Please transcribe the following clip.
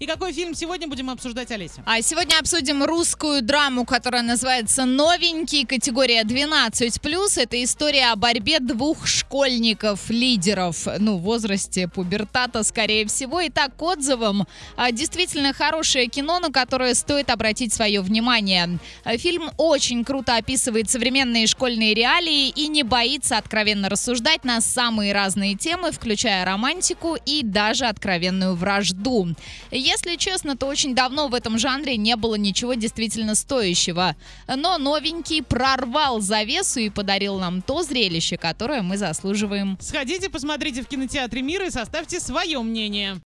И какой фильм сегодня будем обсуждать, Олеся? А сегодня обсудим русскую драму, которая называется «Новенький», категория 12+. Это история о борьбе двух школьников, лидеров, ну, в возрасте пубертата, скорее всего. И так, к отзывам. А, Действительно хорошее кино, на которое стоит обратить свое внимание. А, Фильм очень круто описывает современные школьные реалии и не боится откровенно рассуждать на самые разные темы, включая романтику и даже откровенную вражду. Если честно, то очень давно в этом жанре не было ничего действительно стоящего. Но новенький прорвал завесу и подарил нам то зрелище, которое мы заслуживаем. Сходите, посмотрите в кинотеатре «Мир» и составьте свое мнение.